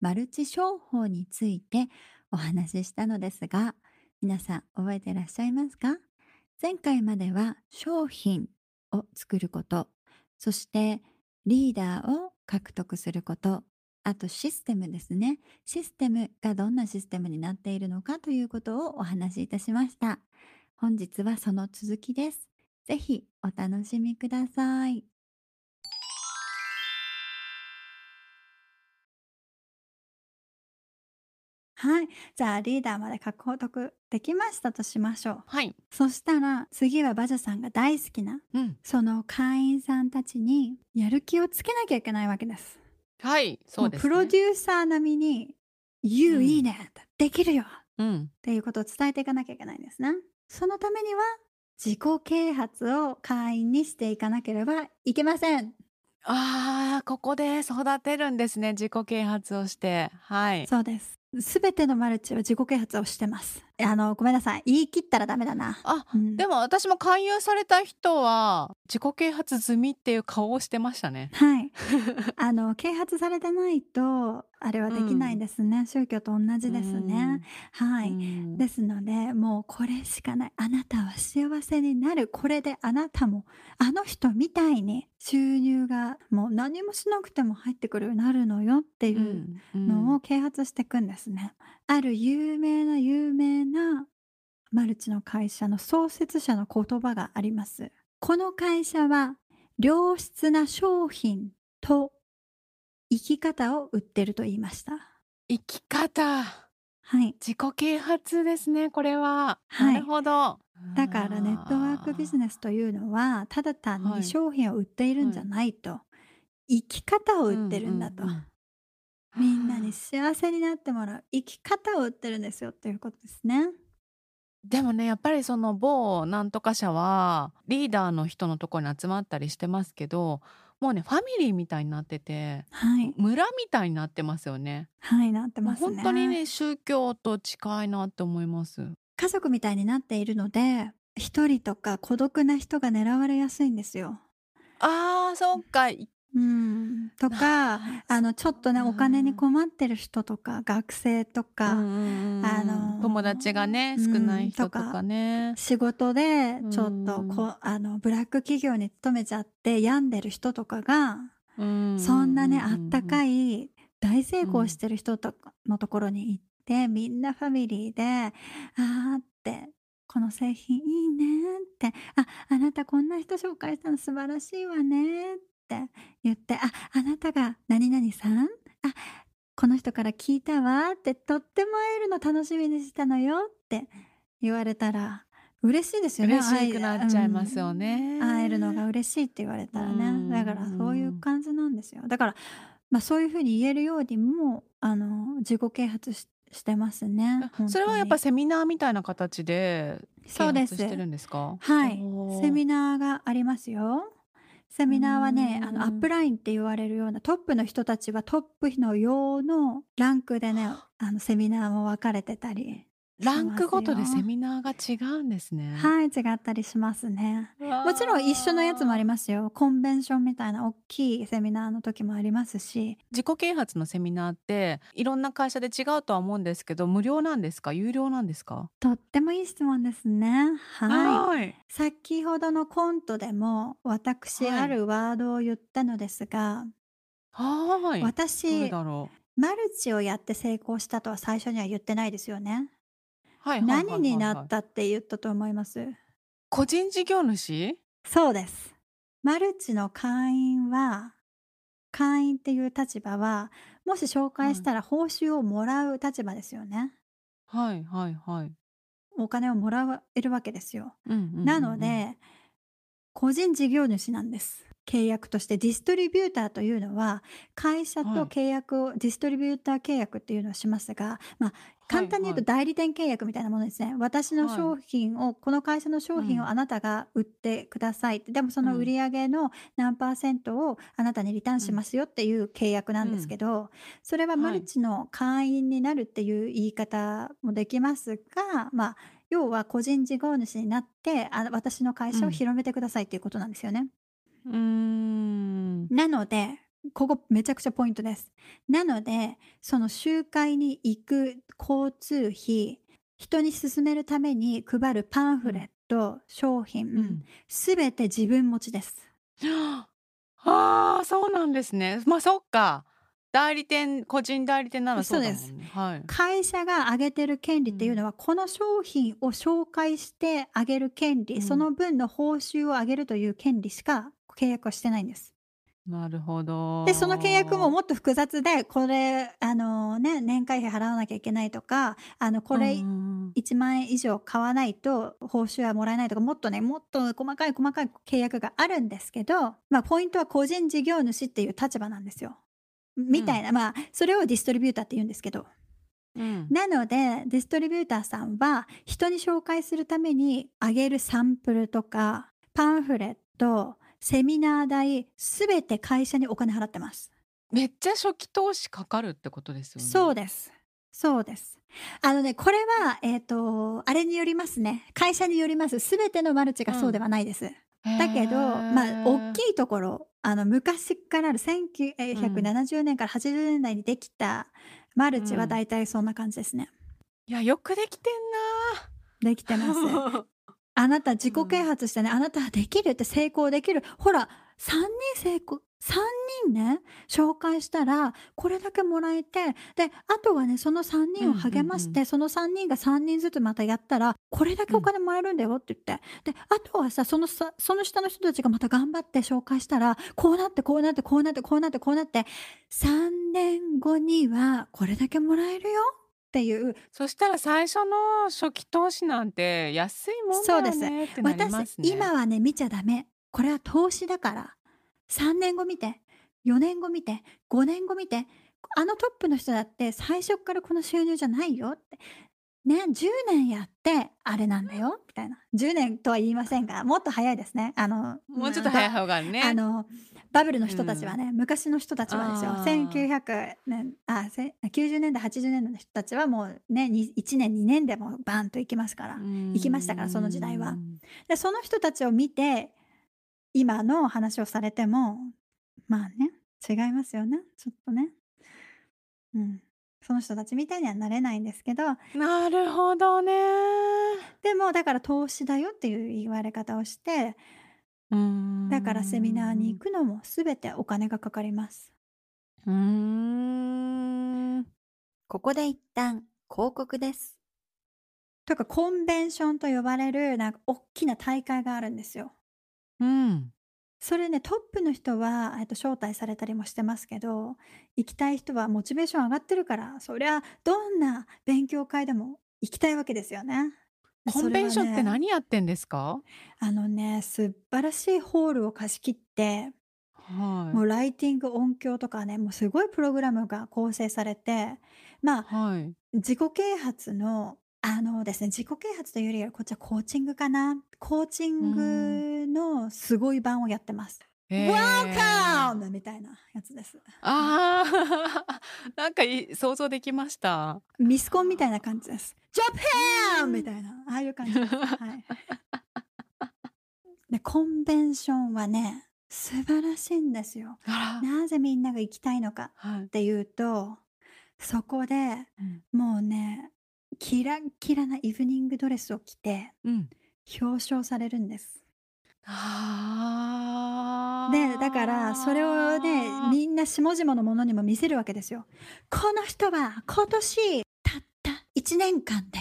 マルチ商法についてお話ししたのですが、皆さん覚えていらっしゃいますか？前回までは商品を作ること、そしてリーダーを獲得すること、あとシステムですね。システムがどんなシステムになっているのかということをお話しいたしました。本日はその続きです。ぜひお楽しみください。はい。じゃあリーダーまで獲得できましたとしましょう。はい。そしたら次はバジャさんが大好きなうん。その会員さんたちにやる気をつけなきゃいけないわけです。はい。そうです、ね。プロデューサー並みに「You、うんいいねできるよ!」っうん。ていうことを伝えていかなきゃいけないんですね。そのためには自己啓発を会員にしていかなければいけません。ああ、ここで育てるんですね。自己啓発をして。はい。そうです。すべてのマルチは自己啓発をしてます。あのごめんなさい。言い切ったらダメだな。あ、うんでも私も勧誘された人は自己啓発済みっていう顔をしてましたね。はい。あの啓発されてないとあれはできないんですね。宗教と同じですね。はい。うんですのでもうこれしかないあなたは幸せになるこれであなたもあの人みたいに収入がもう何もしなくても入ってくるようになるのよっていうのを啓発していくんですね。ある有名な有名なマルチの会社の創設者の言葉があります。この会社は良質な商品と生き方を売ってると言いました。生き方。はい。自己啓発ですね。これは。はいなるほど。だからネットワークビジネスというのはただ単はいに商品を売っているんじゃないと、生き方を売ってるんだと、うううんみんなに幸せになってもらう生き方を売ってるんですよっていうことですね。でもねやっぱりその某なんとか社はリーダーの人のところに集まったりしてますけどもうねファミリーみたいになっててはい村みたいになってますよね。はいなってますね。本当にね宗教と近いなって思います。家族みたいになっているので一人とか孤独な人が狙われやすいんですよ。あーそっか。いうん、とか あのちょっとねうん。お金に困ってる人とか学生とか、あの友達がねうん。少ない人とかね。仕事でちょっとうんこあのブラック企業に勤めちゃって病んでる人とかが、うんそんなねあったかい。い大成功してる人とかのところに行ってみんなファミリーであーってこの製品いいねってああなたこんな人紹介したの素晴らしいわねって言ってああなたが何々さん？あこの人から聞いたわってとっても会えるの楽しみにしたのよって言われたら嬉しいですよね。嬉しくなっちゃいますよね。うん会えるのが嬉しいって言われたらうんねだからそういう感じなんですよ。だから、まあ、そういうふうに言えるようにもあの自己啓発ししてますね。それはやっぱ本セミナーみたいな形でそうです。啓発してるんですか？はい。セミナーがありますよセミナーはねうん。あのアップラインって言われるようなトップの人たちはトップの用のランクでねあのセミナーも分かれてたりランクごとでセミナーが違うんですね。はい違ったりしますね。もちろん一緒のやつもありまますよ。コンベンションみたいな大きいセミナーの時もありますし。自己啓発のセミナーっていろんな会社で違うとは思うんですけど無料なんですか？有料なんですか？とってもいい質問ですね。はい。はい。先ほどのコントでも私はいあるワードを言ったのですが、はい。どれ私だろマルチをやって成功したとは最初には言ってないですよね、うはいはいはいはい。何になったって言ったと思います？個人事業主？そうです。マルチの会員は会員っていう立場はもし紹介したら報酬をもらう立場ですよね、はいはいはい、お金をもらえるわけですよ、うんうんうんうん。なので個人事業主なんです。契約として。ディストリビューターというのは会社と契約を、はい、ディストリビューター契約っていうのをしますが、まあ、簡単に言うと代理店契約みたいなものですね、はいはい、私の商品を、この会社の商品をあなたが売ってください、うん、でもその売り上げの何パーセントをあなたにリターンしますよっていう契約なんですけど、うん、それはマルチの会員になるっていう言い方もできますが、まあ要は個人事業主になってあ私の会社を広めてくださいっていうことなんですよね。うーん。なのでここめちゃくちゃポイントです。なのでその集会に行く交通費人に勧めるために配るパンフレット、商品、すべて自分持ちです。ああ、そうなんですね。まあそっか。代理店個人代理店ならそうだもんね。はい、会社が上げてる権利っていうのは、うん、この商品を紹介してあげる権利、うん、その分の報酬を上げるという権利しか契約はしてないんです。なるほど。で、その契約ももっと複雑で、これ、あのね、年会費払わなきゃいけないとか、あの、これ、1万円以上買わないと報酬はもらえないとか、もっとね、もっと細かい細かい契約があるんですけど、まあ、ポイントは個人事業主っていう立場なんですよ。みたいな、うん、まあ、それをディストリビューターって言うんですけど。うん、なので、ディストリビューターさんは、人に紹介するためにあげるサンプルとか、パンフレット、セミナー代、すべて会社にお金払ってます。めっちゃ初期投資かかるってことですよね。そうです。そうです。あのね、これは、えっ、ー、と、あれによりますね。会社によります。すべてのマルチがそうではないです。うん、だけど、まあ、大きいところ、あの、昔からある1970年から80年代にできたマルチは大体そんな感じですね。いや、よくできてんなできてます。あなた自己啓発してね、あなたはできるって成功できる。ほら、3人成功、3人ね、紹介したら、これだけもらえて、で、あとはね、その3人を励まして、その3人が3人ずつまたやったら、これだけお金もらえるんだよって言って。で、あとはさ、そのさ、その下の人たちがまた頑張って紹介したら、こうなって、こうなって、こうなって、こうなって、こうなって、3年後にはこれだけもらえるよっていう。そしたら最初の初期投資なんて安いもんだよねってなります、ね、私今はね見ちゃダメ。これは投資だから。3年後見て4年後見て5年後見てあのトップの人だって最初からこの収入じゃないよって。ね10年やってあれなんだよみたいな。10年とは言いませんがもっと早いですね。あのもうちょっと早い方がね。あのバブルの人たちはね、うん、昔の人たちはですよ。1900年あ90年代80年代の人たちはもうね1年2年でもバンと行きますから。行きましたからその時代は。でその人たちを見て今の話をされてもまあね違いますよね。ちょっとね。うん。その人たちみたいにはなれないんですけど。なるほどね。でもだから投資だよっていう言われ方をしてだからセミナーに行くのも全てお金がかかります。うーん。ここで一旦広告です。とかコンベンションと呼ばれるなんか大きな大会があるんですよ。うん。それねトップの人は、えっと、招待されたりもしてますけど行きたい人はモチベーション上がってるからそりゃどんな勉強会でも行きたいわけですよね。コンベンションって何やってんですか？あのね、素晴らしいホールを貸し切って、はもうライティング、音響とかね、もうすごいプログラムが構成されて、まあ、はい。自己啓発の、あのですね、自己啓発というよりはこっちはコーチングかな。コーチングのすごい版をやってます。Welcome! みたいなやつです。ああ、なんかい想像できました。ミスコンみたいな感じです。ジャパンみたいな、ああいう感じです。はい。で、コンベンションはね、素晴らしいんですよ。なぜみんなが行きたいのかっていうと、はい、そこで、うん、もうね、キラキラなイブニングドレスを着て、うん、表彰されるんです。あで、だからそれをね、みんな下々のものにも見せるわけですよ。この人は今年たった1年間で、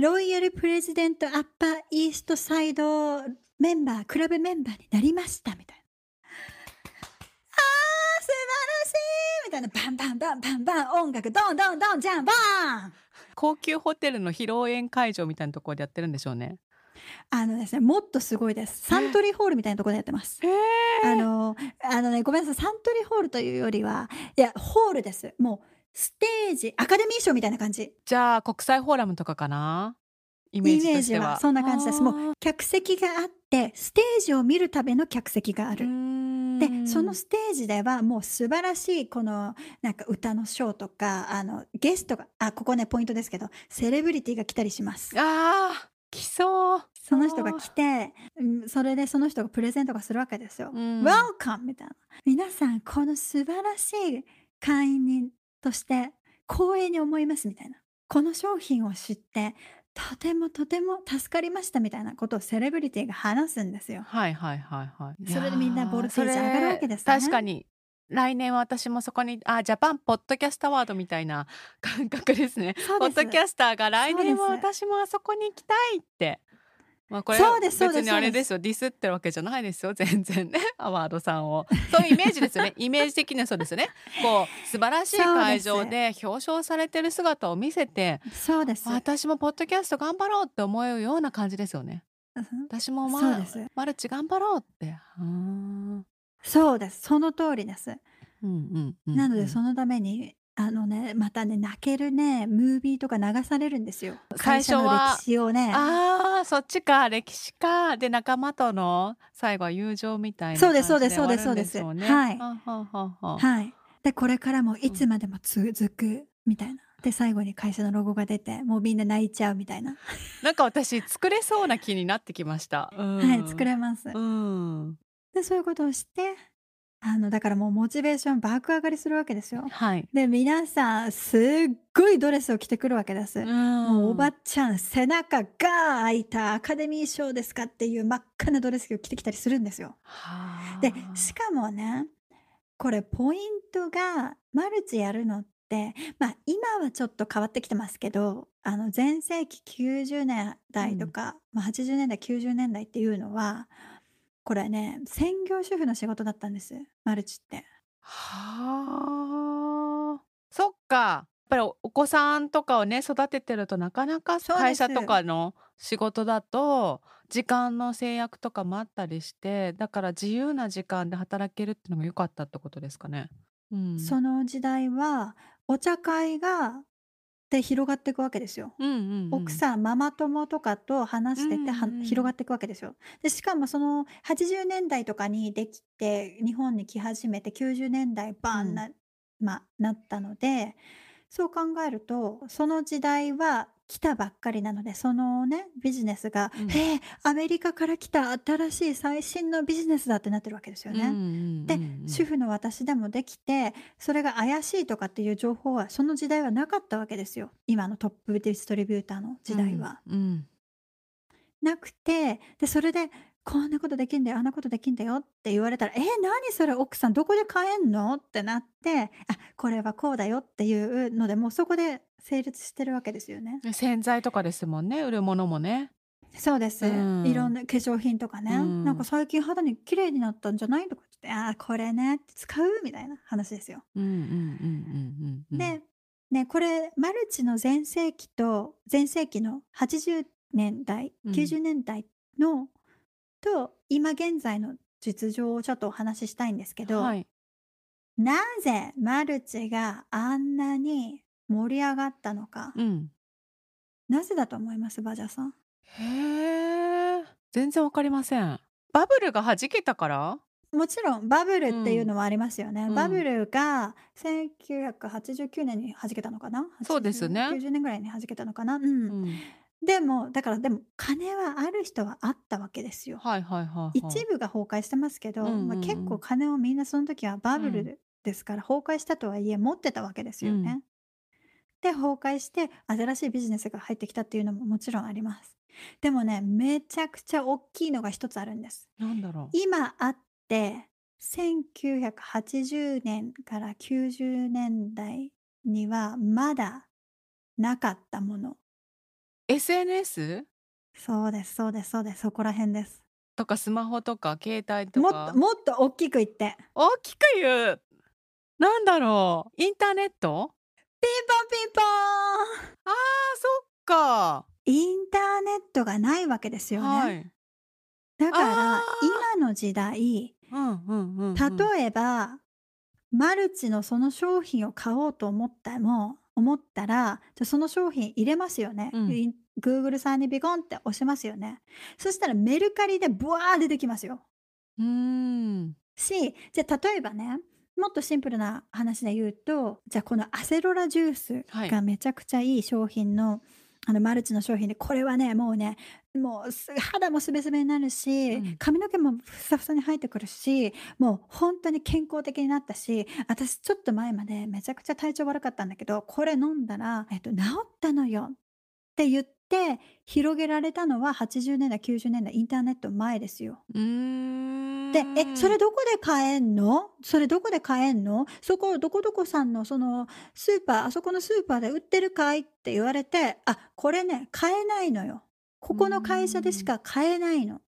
ロイヤルプレジデントアッパーイーストサイドメンバー、クラブメンバーになりましたみたいな。あー、素晴らしいみたいな、バンバンバンバンバン、音楽、ドンドンドン、ジャンバーン高級ホテルの披露宴会場みたいなところでやってるんでしょうね。あのですね、もっとすごいです。サントリーホールみたいなところでやってます。へあえ。の、あのね、ごめんなさい、サントリーホールというよりは、いや、ホールです。もうステージ、アカデミー賞みたいな感じ。じゃあ、国際フォーラムとかかな？イメーイジは。そんな感じです。もう。客席があって、ステージを見るための客席があうる。ーで、そのん。ステージではもう素晴らしいこのなんか歌のショーとか、あのゲストが、あ、ここねポイントですけど、セレブリティが来たりします。ああ、来そう。その人が。来て、うん、それでその人がプレゼントがするわけですよ。うん。Welcome! みたいな。皆さん、この素晴らしい会員人として光栄に思いますみたいな。この商品を知って、とてもとても助かりましたみたいなことをセレブリティが話すんですよ。はいはいはいはい。いそれでみんなボルテージ上がるわれ、けですね。確かに。来年は私もそこに、あ、ジャパンポッドキャストアワードみたいな感覚ですね。ポッドキャスターが来。年は私もあそこに行きたいって。まあこれ別に。あれですよ。ディスってるわけじゃないですよ。全然ね。アワードさんを。そういうイメージですよね。イメージ的にはそうですよね。こう、素晴らしい会す。場で表彰されてる姿を見せて、そうです。私もポッドキャスト頑張ろうって思うような感じですよね。うん私もま、そうです。マルチ頑張ろうって。うーん。そうです。その通りです。うんうんうんなので、うん。そのために、あのね、またね、泣けるね、ムービーとか流されるんですよ。最会社の歴史をね。ああ、そっちか、歴史か。で、仲間との最後は友情みたいなそうです、そうです、そうです、そうです。でしょうね。はい。はあはあはあはあ。はい。で、これからもいうつん。までも続くみたいな。で、最後に会社のロゴが出て、もうみんな泣いちゃうみたいな。なんか私作れそうな気になってきました。うはい、作ん。れます。うん。で、そういうことをして、あの、だからもうモチベーション爆上がりするわけですよ。はい。で、皆さん、すっごいドレスを着てくるわけです。うもうおばん。ちゃん、背中が開いたアカデミー賞ですかっていう真っ赤なドレスを着てきたりするんですよ。で、しはかもね、これポイントがマルチやるのって、まあ今はちょっと変わってきてますけど、あの前世紀90年。代とか、まあ、80年代、90年代っていうのは、これね、専業主婦の仕事だったんです。マルチって。はあ。そっか。やっぱりおお子さんとかをね、育ててるとなかなか会社とす。かの仕事だと、時間の制約とかもあったりして、だから自由な時間で働けるってのが良かったってことですかね。うん。その時代は、お茶会が、で広がっていくわけですよ。うんうんうん。奥さん、ママ友とかと話うしてて、はんうん。広がっていくわけですよ。で、しかもその80年代とかにできて、日本に来始めて90年代うん。バーンな、まあ、なったので、そう考えると、その時代は来たばっかりなので、そのね、ビジネスが、うん。へえ、アメリカから来た新しい最新のビジネスだってなってるわけですようんうね。で、んうんうん。主婦の私でもできて、それが怪しいとかっていう情報は、その時代はなかったわけですよ。今のトップディストリビューターのうん時代は。うん。なくて、で、それで、こんなことできんだよ、あんなことできんだよって言われたら、え、何それ奥さんどこで買えんの？ってなって、あ、これはこうだよっていうので、もうそこで成立してるわけですよね。ね洗剤とかですもんね、売るものもね。そうです。ういろんん。な化粧品とかうね。なんかん。最近肌に綺麗になったんじゃないとか言って、あー、これね、使うみたいな話ですよ。うんうんうんうんうんうん。で、ね、これ、マルチの全盛期と、全盛期の80年代、うん。90年代の、と、今現在の実情をちょっとお話ししたいんですけど、はい。なぜマルチがあんなに盛り上がったのか。うん。なぜだと思いますバジャさん？へえ。全然わかりません。バブルが弾けたから？もちろんバブルっていううん。のはありますよね。うバブん。ルが1989年に弾けたのかな？そうです ?80、ね。90年ぐらいに弾けたのかな？うん。うん。でも、だからでも金はある人はあったわけですよ。はいはいはい一はい。部が崩壊してますけど、うんまあ、うん結構うん。金をみんなその時はバうん。ブルですから崩壊したとはいえ持ってたわけですうん。よね。で崩壊して新しいビジネスが入ってきたっていうのももちろんあります。でもねめちゃくちゃ大きいのが一つあるんです。なんだろ今あって1980年から90年代にはまだなかったもの。う。SNS? そうですそうですそうですそこら辺です。とかスマホとか携帯ともっとかもっと大きく言って。大きく言う？なんだろう？インターネット？ピンポンピンポーンあーそっかインターネットがないわけですよね。はい。だから今の時代うんうんうんうん。例えば、マルチのその商品を買おうと思ったも思ったらじゃあその商品入れますよね、うん Google さんにビコンって押しますよね。そしたらメルカリでブワー出てきますよ。うーん。しじゃあ例えばねもっとシンプルな話で言うとじゃあこのアセロラジュースはい。がめちゃくちゃいい商品の、あのマルチの商品でこれはねもうねもうす肌もすべすべになるし、うん。髪の毛もふさふさに生えてくるしもう本当に健康的になったし私ちょっと前までめちゃくちゃ体調悪かったんだけどこれ飲んだら、えっと、治ったのよって言って広げられたのは80年代90年代インターネット前ですよ。うーん。で、え、それどこで買えんの？それどこで買えんの？そこ、どこどこさんのそのスーパー、あそこのスーパーで売ってるかいって言われて、あ、これね、買えないのよ。ここの会社でしか買えないの。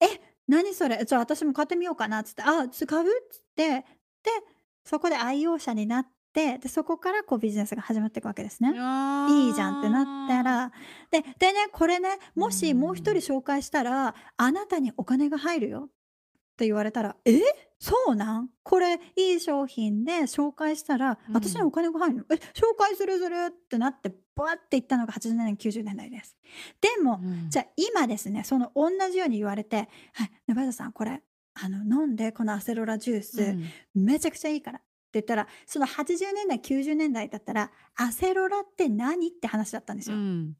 え、何それ？じゃあ私も買ってみようかなっつって、あ、使う？っつって、で、そこで愛用者になって、で、そこからこうビジネスが始まっていくわけですね。いいじゃんってなったら。ででねこれねもしもう一人紹介したらあなたにお金が入るよ。って言われたらえ？そうなん？これいい商品で紹介したらうん。私にお金が入るの、え紹介するするってなってバーっていったのが80年代90年代です。でもうん。じゃあ今ですねその同じように言われて「はいネバダさんこれあの飲んでこのアセロラジュース、うん。めちゃくちゃいいから」って言ったらその80年代90年代だったら「アセロラって何?」って話だったんですよ。うん。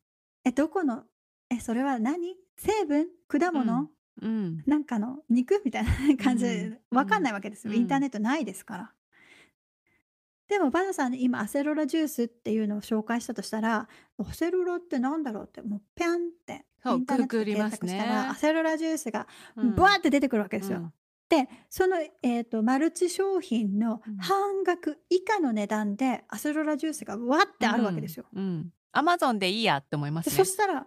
えどこの？えそれは何？成分？果物、うん。なんかの肉？みたいな感じうでん。わかんないわけですよ、うん。インターネットないですから。でもバナさんに今アセロラジュースっていうのを紹介したとしたらアセロラってなんだろうってもうピャンってインターネットで検索したら、アセロラジュースがうん。ブワーって出てくるわけですよ。うんでその、えー、とマルチ商品のうん半額以下の値段でアセロラジュースがわってあるわけですよ。うん。アマゾンでいいやって思いますね。でそしたら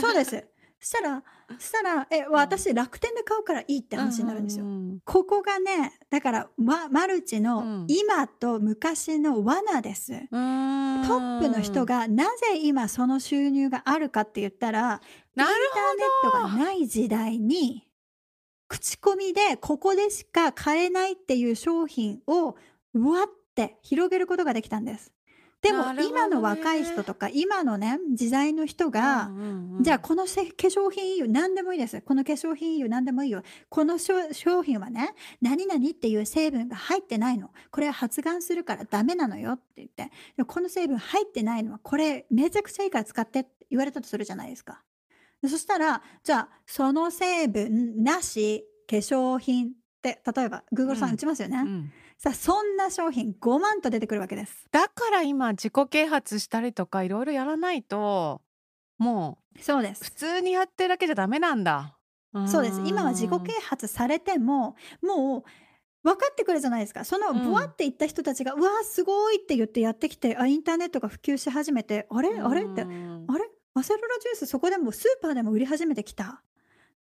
そうです。そ したらそしたらえ私楽天で買うからいいって話になるんですよ。うここがねだから、ま、マルチうのん今と昔の罠です。ん。トトップの人がなぜ今その収入があるかって言ったらインターネットがない時代に口コミでここでしか買えないっていう商品をうわって広げることができたんです。でも今の若い人とか今のね時代の人が、うんうんうんじゃあこのせ化粧品いいよ何でもいいです。この化粧品いいよ何でもいいよ。この商商品はね何々っていう成分が入ってないの。これは発がんするからダメなのよって言って。この成分入ってないのはこれめちゃくちゃいいから使ってって言われたとするじゃないですかでそしたらじゃあその成分なし化粧品って例えば Google さうん。ん打ちますよね、うん。さあそんな商品5万と出てくるわけです。だから今自己啓発したりとかいろいろやらないともそうです。う普通にやってるだけじゃダメなんだ。そうです。今は自己啓発されてももう分かってくるじゃないですか。そのうん。ブワっていった人たちが、うわーすごいって言ってやってきてあインターネットが普及し始めてあれ？あれ？ってあうん。れ？アセロラジュースそこでもスーパーでも売り始めてきた。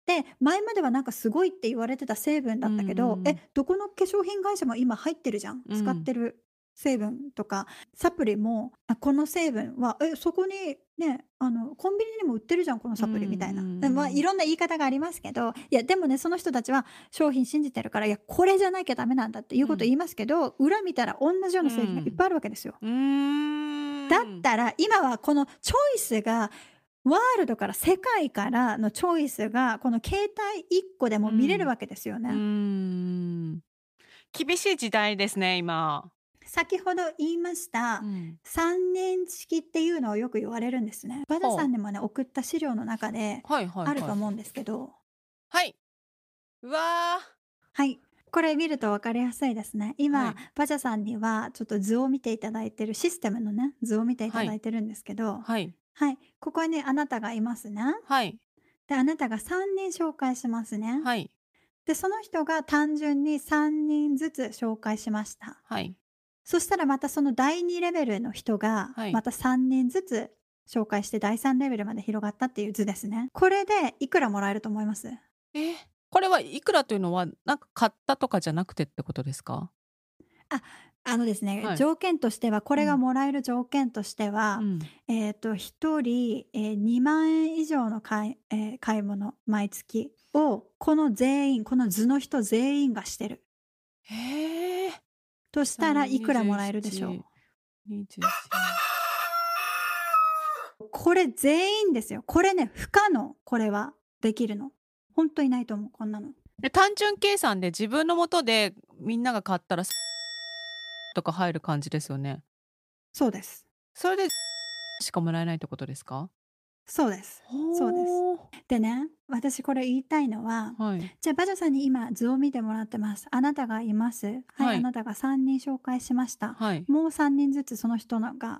で前まではなんかすごいって言われてた成分だったけど、うん。えどこの化粧品会社も今入ってるじゃん。うん。使ってる成分とか、サプリもあこの成分はえそこにねあのコンビニにも売ってるじゃんこのサプリみたいな、まあ、いろんな言い方がありますけどいやでもねその人たちは商品信じてるからいやこれじゃなきゃダメなんだっていうこと言いますけど、裏見たら同じような製品がいっぱいあるわけですよ。だったら今はこのチョイスがワールドから世界からのチョイスがこの携帯1個でも見れるわけですよね。うーん厳しい時代ですね今。先ほど言いました、うん3年式っていうのをよく言われるんですね。バダさんにもね送った資料の中であると思うんですけど、はい。うわはい。これ見ると分かりやすいですね。今、はいバジャさんにはちょっと図を見ていただいてるシステムのね図を見ていただいてるんですけど、ーはいはい、ここにあなたがいますね。はいであなたが3人紹介しますね。はいでその人が単純に3人ずつ紹介しました。はいそしたらまたその第2レベルの人がはい。また3人ずつ紹介して第3レベルまで広がったっていう図ですね。これでいくらもらえると思います？えこれはいくらというのはなんか買ったとかじゃなくてってことですか？あのですね、はい。条件としてはこれうん。がもらえる条件としては、うん。えっ、と1人、えー2万円以上の買い,、えー買い物毎月をこの全員この図の人全員がしてる。へえ。としたらいくらもらえるでしょう。24これ全員ですよ。これね不可能。これはできるの。本当いないと思う。こんなの。で単純計算で自分のもとでみんなが買ったらとか入る感じですよね。そうです。それでしかもらえないってことですか？そうです。そうです。でね私これ言いたいのははい。じゃあバジャさんに今図を見てもらってます。あなたがいます。はい、はい。あなたが3人紹介しました。はい。もう3人ずつその人のが、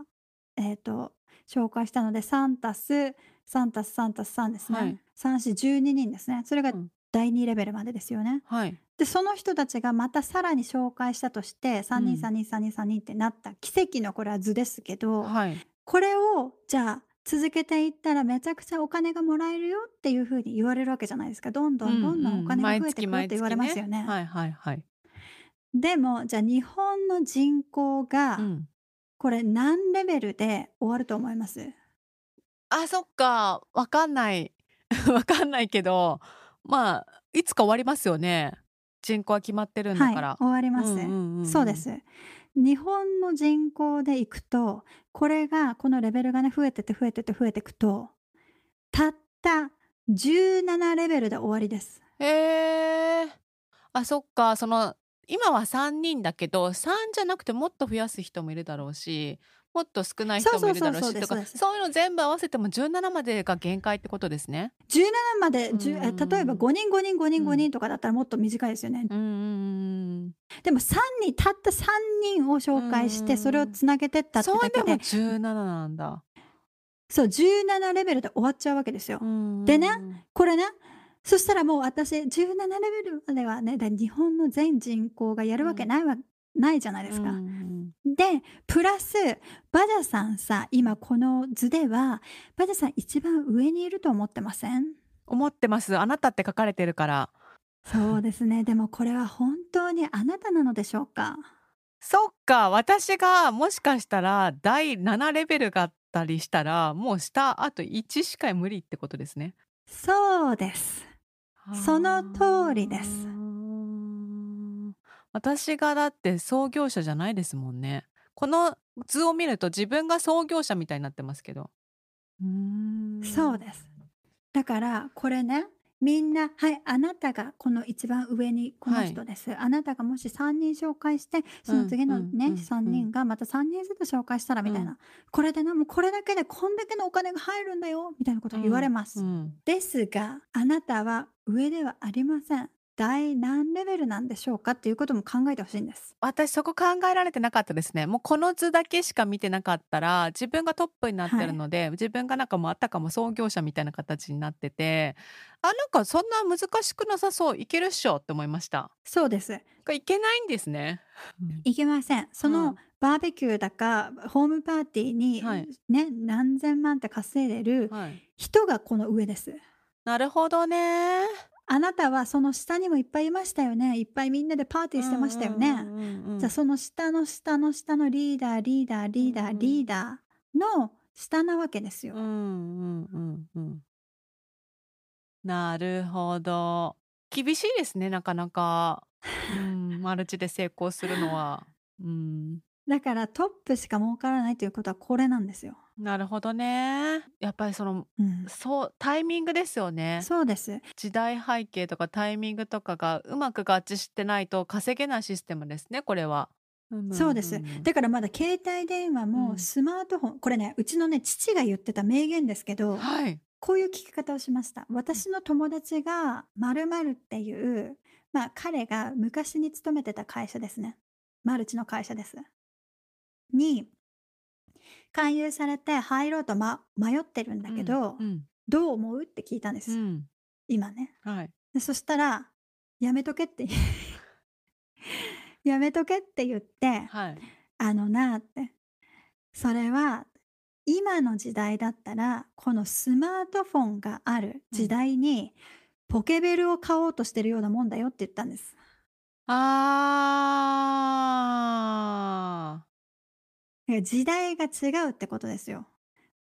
えー、と紹介したので3たす3たす3たす3ですね、はい。3412人ですね。それがうん。第2レベルまでですよね。はい。でその人たちがまたさらに紹介したとして3人うん。3人3人3人ってなった奇跡のこれは図ですけど、はい。これをじゃあ続けていったらめちゃくちゃお金がもらえるよっていうふうに言われるわけじゃないですかどんどんどんどんお金が増えてくるって言われますよね。はいはいはい。でもじゃあ日本の人口が、うん。これ何レベルで終わると思います？あ、そっか。わかんない。わかんないけど、まあ、いつか終わりますよね。人口は決まってるんだから。はい、終わります、そうで。す日本の人口でいくとこれがこのレベルがね増えてて増えてて増えていくとたった17レベルで終わりですへえ。あ、そっか。その、今は3人だけど、3じゃなくてもっと増やす人もいるだろうし、もっと少ない人もいるだろうしとか、そういうの全部合わせても17までが限界ってことですね。17まで、例えば5人5人5人うん。5人とかだったらもっと短いですよね、うんでも3人たった3人を紹介しうん。てそれをつなげてったってそれでもだけで17なんだ。そう17レベルで終わっちゃうわけですよ、うんでねこれねそしたらもう私17レベルまではねだ日本の全人口がやるわけないわ、ないじゃないですか。うんでプラスバジャさんさ今この図ではバジャさん一番上にいると思ってません？思ってます。あなたって書かれてるから。そうですねでもこれは本当にあなたなのでしょうか？そっか。私がもしかしたら第7レベルがあったりしたら、もう下あと1しか無理ってことですね。そうですその通りです私がだって創業者じゃないですもんね。この図を見ると自分が創業者みたいになってますけど。うーんそうです。だからこれねみんなはいあなたがこの一番上にこの人です、あなたがもし3人紹介してその次のね、うんうんうんうん。3人がまた3人ずつ紹介したらみたいな、うんこれでなもうこれだけでこんだけのお金が入るんだよみたいなことを言われます、うん。ですがあなたは上ではありません第何レベルなんでしょうかっていうことも考えてほしいんです。私そこ考えられてなかったですね。もうこの図だけしか見てなかったら自分がトップになってるので、自分がなんかもうあたかも創業者みたいな形になっててあなんかそんな難しくなさそういけるっしょって思いました。そうです。これいけないんですね。いけません。その、うんバーベキューだかホームパーティーに、はい。ね何千万って稼いでるはい、人がこの上です。なるほどね。あなたはその下にもいっぱいいましたよねいっぱいみんなでパーティーしてましたよね、じゃあその下の下の下のリーダーリーダーリーダーうんリーダーの下なわけですよ。なるほど。厳しいですねなかなか。うん、マルチで成功するのは。うん、だからトップしか儲からないということはこれなんですよ、なるほどね。やっぱりそのうん、そうタイミングですよね。そうです時代背景とかタイミングとかがうまく合致してないと稼げないシステムですねこれは。そうですんんんだからまだ携帯電話うんもスマートフォン、これねうちのね父が言ってた名言ですけど、はい。こういう聞き方をしました。私の友達が〇〇っていう、まあ彼が昔に勤めてた会社ですね。マルチの会社です。に、勧誘されて入ろうと、ま、迷ってるんだけど、うんどう思う？って聞いたんです。うん今ね。はい。でそしたら、やめとけって。やめとけって言って、はい。あのなって。それは今の時代だったらこのスマートフォンがある時代にポケベルを買おうとしてるようなもんだよって言ったんです。時代が違うってことですよ。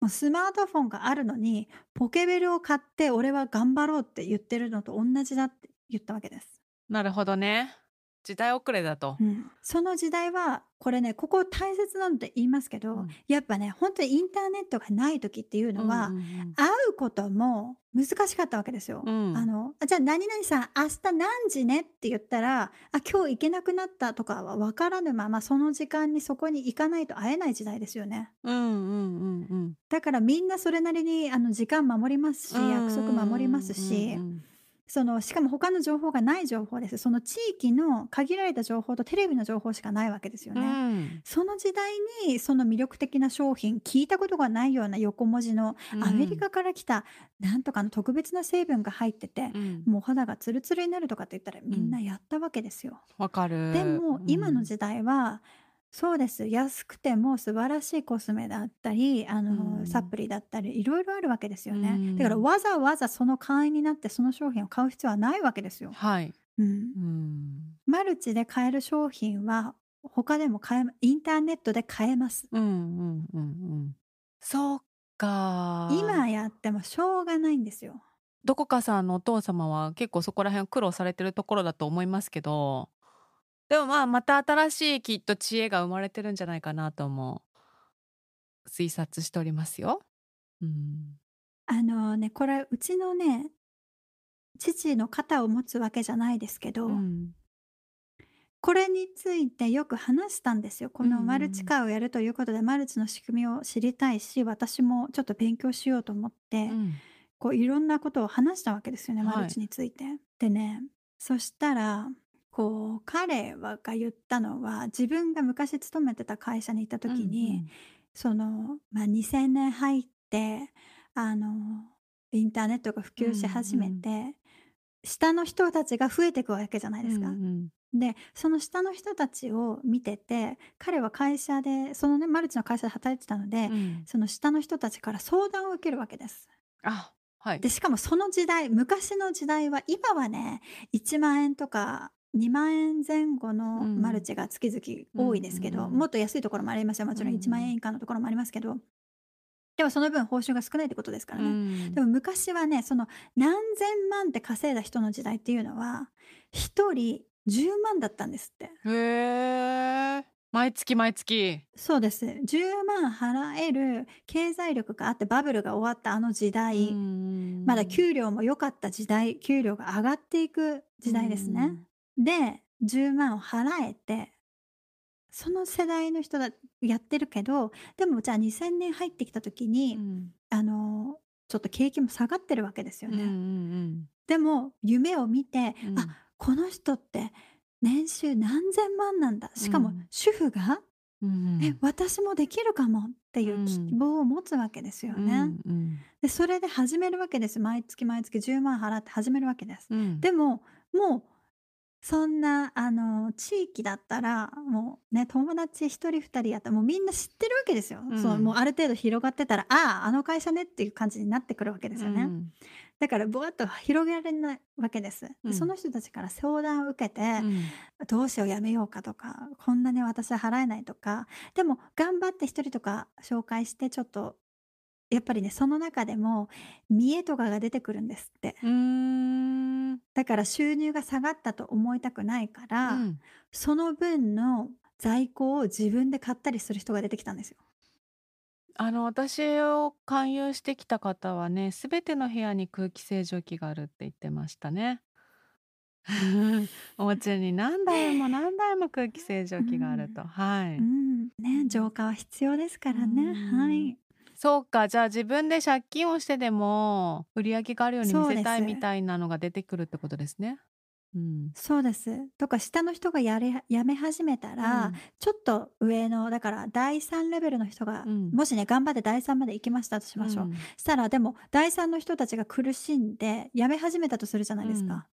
もうスマートフォンがあるのに、ポケベルを買って俺は頑張ろうって言ってるのと同じだって言ったわけです。なるほどね。時代遅れだと。うん、その時代はこれねここ大切なのって言いますけど、うん、やっぱね本当にインターネットがない時っていうのは、うんうんうん、会うことも難しかったわけですよ。うん、あのじゃあ何々さん明日何時ねって言ったらあ今日行けなくなったとかは分からぬままその時間にそこに行かないと会えない時代ですよね。うんうんうんうん、だからみんなそれなりにあの時間守りますし、約束守りますし。うんうんうんうんそのしかも他の情報がない情報です。その地域の限られた情報とテレビの情報しかないわけですよね、うん、その時代にその魅力的な商品聞いたことがないような横文字のアメリカから来たなんとかの特別な成分が入ってて、うん、もう肌がツルツルになるとかって言ったらみんなやったわけですよ。わ、かる。でも今の時代は、そうです。安くても素晴らしいコスメだったり、あの、サプリだったり、いろいろあるわけですよね。だからわざわざその会員になってその商品を買う必要はないわけですよ。はい。うん。マルチで買える商品は他でも買えインターネットで買えます。うんうんうんうん。そうか。今やってもしょうがないんですよ。どこかさんのお父様は結構そこら辺苦労されてるところだと思いますけど、でもまあ、また新しいきっと知恵が生まれてるんじゃないかなとも推察しておりますよ。うん。あのね、これうちのね、父の肩を持つわけじゃないですけど、うん。これについてよく話したんですよ。このマルチ化をやるということで、マルチの仕組みを知りたいし、私もちょっと勉強しようと思って、うん。こういろんなことを話したわけですよね、マルチについて。でね、そしたらこう彼はが言ったのは自分が昔勤めてた会社に行った時に、うんうん、その、まあ、2000年入ってあのインターネットが普及し始めて、うんうん、下の人たちが増えていくわけじゃないですか。うんうん、でその下の人たちを見てて彼は会社でそのねマルチの会社で働いてたので、うん、その下の人たちから相談を受けるわけです。あはい、でしかもその時代昔の時代は今はね1万円とか2万円前後のマルチが月々多いですけど、うんもっと安いところもありますよ。もちろん1万円以下のところもありますけど、でもその分報酬が少ないってことですからね、うん、でも昔はねその何千万って稼いだ人の時代っていうのは1人10万だったんですって。へえ。毎月毎月。そうです。10万払える経済力があってバブルが終わったあの時代まだ給料も良かった時代給料が上がっていく時代ですねで、10万を払えて、その世代の人がやってるけど、でもじゃあ2000年入ってきた時に、うん。あの、ちょっと景気も下がってるわけですようんうね。んでも夢を見て、うん。あ、この人って年収何千万なんだ。しかも主婦が、うんえ、私もできるかもっていう希望を持つわけですよね。うんで、それで始めるわけです。毎月毎月10万払って始めるわけです。うんでも、もうそんな、あの、地域だったら、もうね、友達1人2人やったら、もうみんな知ってるわけですよ。うそう、もうある程度広がってたら、ああ、あの会社ねっていう感じになってくるわけですよね。ん。だから、ぼわっと広げられないわけです。で、その人たちから相談を受けて、うん。どうしよう、やめようかとか、こんなに私は払えないとか、でも頑張って1人とか紹介して、ちょっとやっぱりね、その中でも見栄とかが出てくるんですって。だから収入が下がったと思いたくないから、うん。その分の在庫を自分で買ったりする人が出てきたんですよ。あの、私を勧誘してきた方はね、すべての部屋に空気清浄機があるって言ってましたね。お家に何台も何台も空気清浄機があると。はい。うん。ね、浄化は必要ですからね。はい。そうか、じゃあ自分で借金をしてでも、売り上げがあるように見せたいみたいなのが出てくるってことですね。うん。そうです。とか下の人がやれ辞め始めたうら、ん。ちょっと上の、だから第3レベルの人が、うん。もしね、頑張って第3まで行きましたとしましょう。ん。したらでも第3の人たちが苦しんで辞め始めたとするじゃないですか。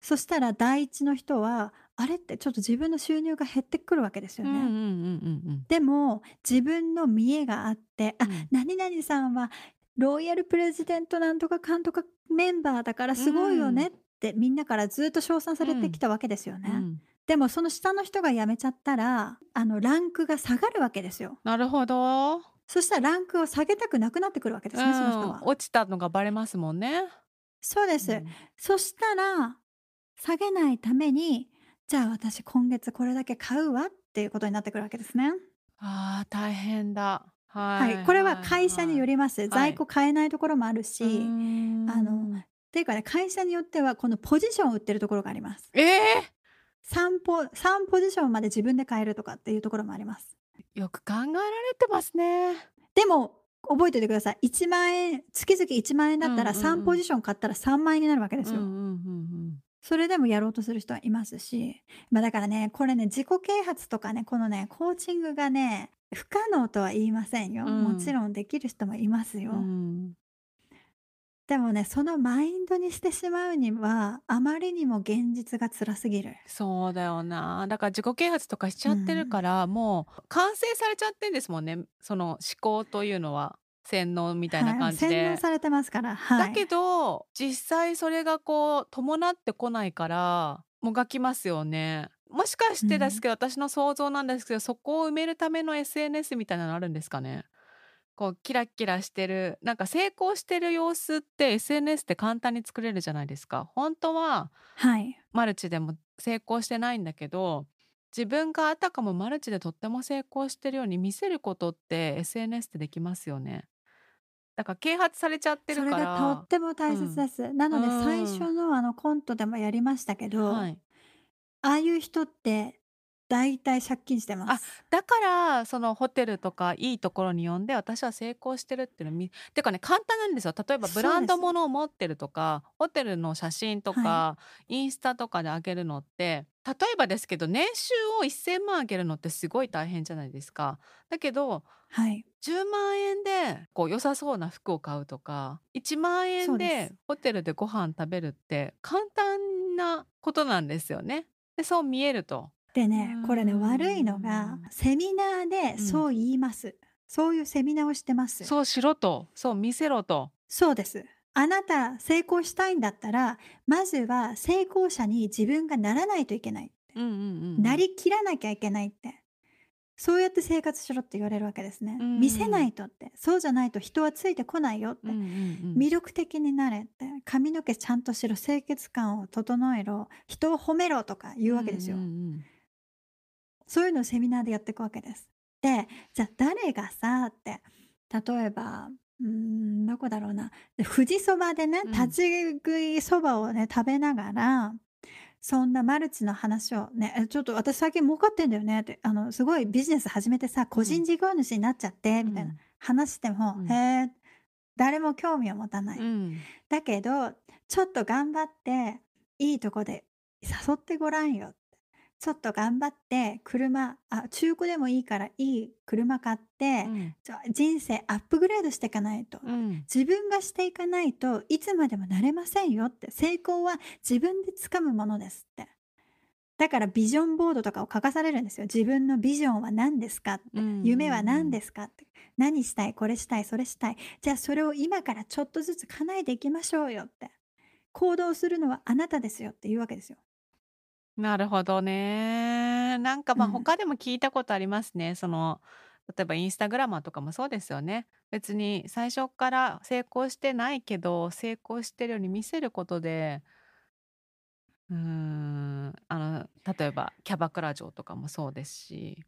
そしたら第一の人は、あれってちょっと自分の収入が減ってくるわけですよね。でも自分の見栄があって、あ、何々さんはロイヤルプレジデントなんとか監督メンバーだからすごいよねってみんなからずっと称賛されてきたわけですよね。でもその下の人が辞めちゃったら、あのランクが下がるわけですよ。なるほど。そしたらランクを下げたくなくなってくるわけですね、その人うん、は。落ちたのがバレますもんね。そうです。うんそしたら、下げないために、じゃあ私今月これだけ買うわっていうことになってくるわけですね。ああ、大変だ。ははい。これは会社によります。い在庫買えないところもあるし、うーっんあのていうかね、会社によってはこのポジションを売ってるところがあります。ええ3ポ、三ポジションまで自分で買えるとかっていうところもあります。よく考えられてますね。でも、覚えておいてください。1万円、月々1万円だったらうんうんうん3ポジション買ったら3万円になるわけですよ。うんうんうんそれでもやろうとする人はいますし、まあだからね、これね、自己啓発とかね、このね、コーチングがね、不可能とは言いませんよ。うんもちろんできる人もいますよ。うんうんでもね、そのマインドにしてしまうには、あまりにも現実が辛すぎる。そうだよな。だから自己啓発とかしちゃってるから、もう完成されちゃってんですもんね。その思考というのは洗脳みたいなはい、感じで。洗脳されてますから。はい。だけど実際それがこう伴ってこないからもがきますよね。もしかしてですけど、私の想像なんですけどそこを埋めるための SNS みたいなのあるんですかね？こうキラキラしてるなんか成功してる様子って SNS って簡単に作れるじゃないですか。本当ははい。マルチでも成功してないんだけど自分があたかもマルチでとっても成功してるように見せることって SNS ってできますよね。だから啓発されちゃってそれるから。がとっても大切です。なのでうん最初のあのコントでもやりましたけど、はい、ああいう人って大体借金してます。だからそのホテルとかいいところに呼んで私は成功してるっていうの見てかね簡単なんですよ例えばブランド物を持ってるとかホテルの写真とか、はインスタとかで上げるのって例えばですけど年収を1,000万上げるのってすごい大変じゃないですか。だけどはい。10万円でこう良さそうな服を買うとか1万そ円うでですホテルでご飯食べるって簡単なことなんですよね。でそう見えると。でねう、んこれね、悪いのが、セミナーでそう言います。そういうセミナーをしてます。そうしろとそう見せろと。そうです。あなた成功したいんだったら、まずは成功者に自分がならないといけない。うんうんうん、なりきらなきゃいけないって。そうやって生活しろって言われるわけですね。うん見せないとって。そうじゃないと人はついてこないよって。うんうんうん魅力的になれって。髪の毛ちゃんとしろ。清潔感を整えろ。人を褒めろとか言うわけですよ。うんうんそういうのをセミナーでやっていくわけです。で、じゃあ誰がさって、例えば、うーん、どこだろうな。で富士そばでね、うん立ち食いそばをね、食べながら、そんなマルチの話をね、えちょっと私最近儲かってんだよねって、あの、すごいビジネス始めてさ、個人事業主になっちゃって、みたいな話しても、うんへえ、誰も興味を持たない。うんだけど、ちょっと頑張って、いいとこで誘ってごらんよ。ちょっと頑張って、車、あ、中古でもいいからいい車買って、うんちょ人生アップグレードしていかないと。うん自分がしていかないといつまでもなれませんよって。成功は自分でつかむものですって。だからビジョンボードとかを書かされるんですよ。自分のビジョンは何ですかって。うん夢は何ですかって。何したいこれしたいそれしたい。じゃあそれを今からちょっとずつ叶えていきましょうよって。行動するのはあなたですよっていうわけですよ。なるほどね。なんかまあうん他でも聞いたことありますね。その例えばインスタグラマーとかもそうですよね。別に最初から成功してないけど成功してるように見せることでうーんあの例えばキャバクラ嬢とかもそうですしっ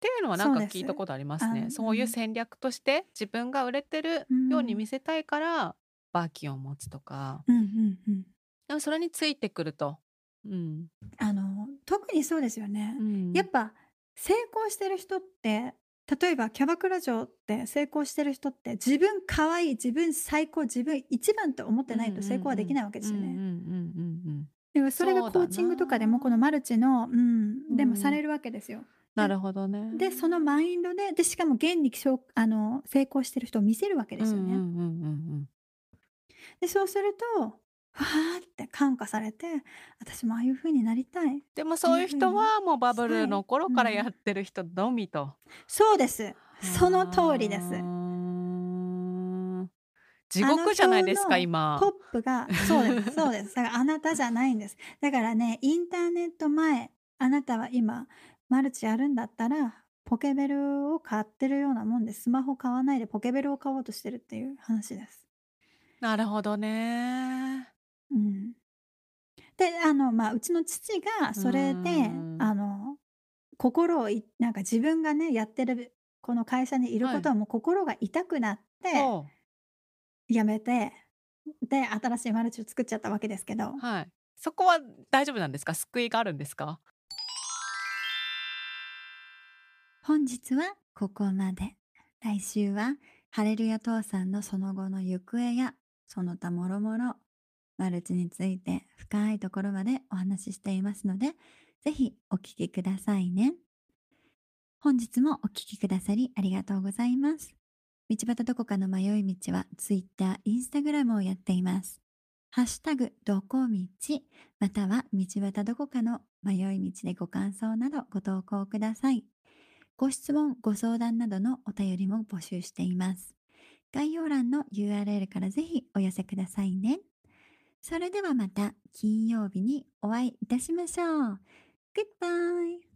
ていうのはなんかそうです聞いたことありますあね。そういう戦略として自分が売れてるように見せたいからバーキンを持つとかうんうんうん。でもそれについてくると。うんあの、特にそうですよね。うんやっぱ成功してる人って例えばキャバクラ嬢って成功してる人って自分可愛い自分最高自分一番と思ってないと成功はできないわけですよね。うんうんうんうんでもそれがコーチングとかでもこのマルチの、うん、でもされるわけですよ。なるほどね。でそのマインドででしかも現にあの成功してる人を見せるわけですよね。うんうんうんうんでそうするとわーって感化されて私もああいう風になりたい。でもそういう人はもうバブルの頃からはいやってる人のみと。そうです。その通りです地獄じゃないですか今。トップがそうですそうですだからあなたじゃないんですだからねインターネット前あなたは今マルチやるんだったらポケベルを買ってるようなもんでスマホ買わないでポケベルを買おうとしてるっていう話です。なるほどね。うん。で、あの、まあ、うちの父がそれで、あの、心をいなんか自分がね、やってるこの会社にいることはもう心が痛くなって辞めて、で、新しいマルチを作っちゃったわけですけど。はい。そこは大丈夫なんですか？救いがあるんですか？本日はここまで。来週はハレルヤ父さんのその後の行方やその他もろもろマルチについて深いところまでお話ししていますので、ぜひお聞きくださいね。本日もお聞きくださりありがとうございます。道端どこかの迷い道は Twitter、Instagram をやっています。ハッシュタグどこ道または道端どこかの迷い道でご感想などご投稿ください。ご質問、ご相談などのお便りも募集しています。概要欄の URL からぜひお寄せくださいね。それではまた金曜日にお会いいたしましょう。Goodbye!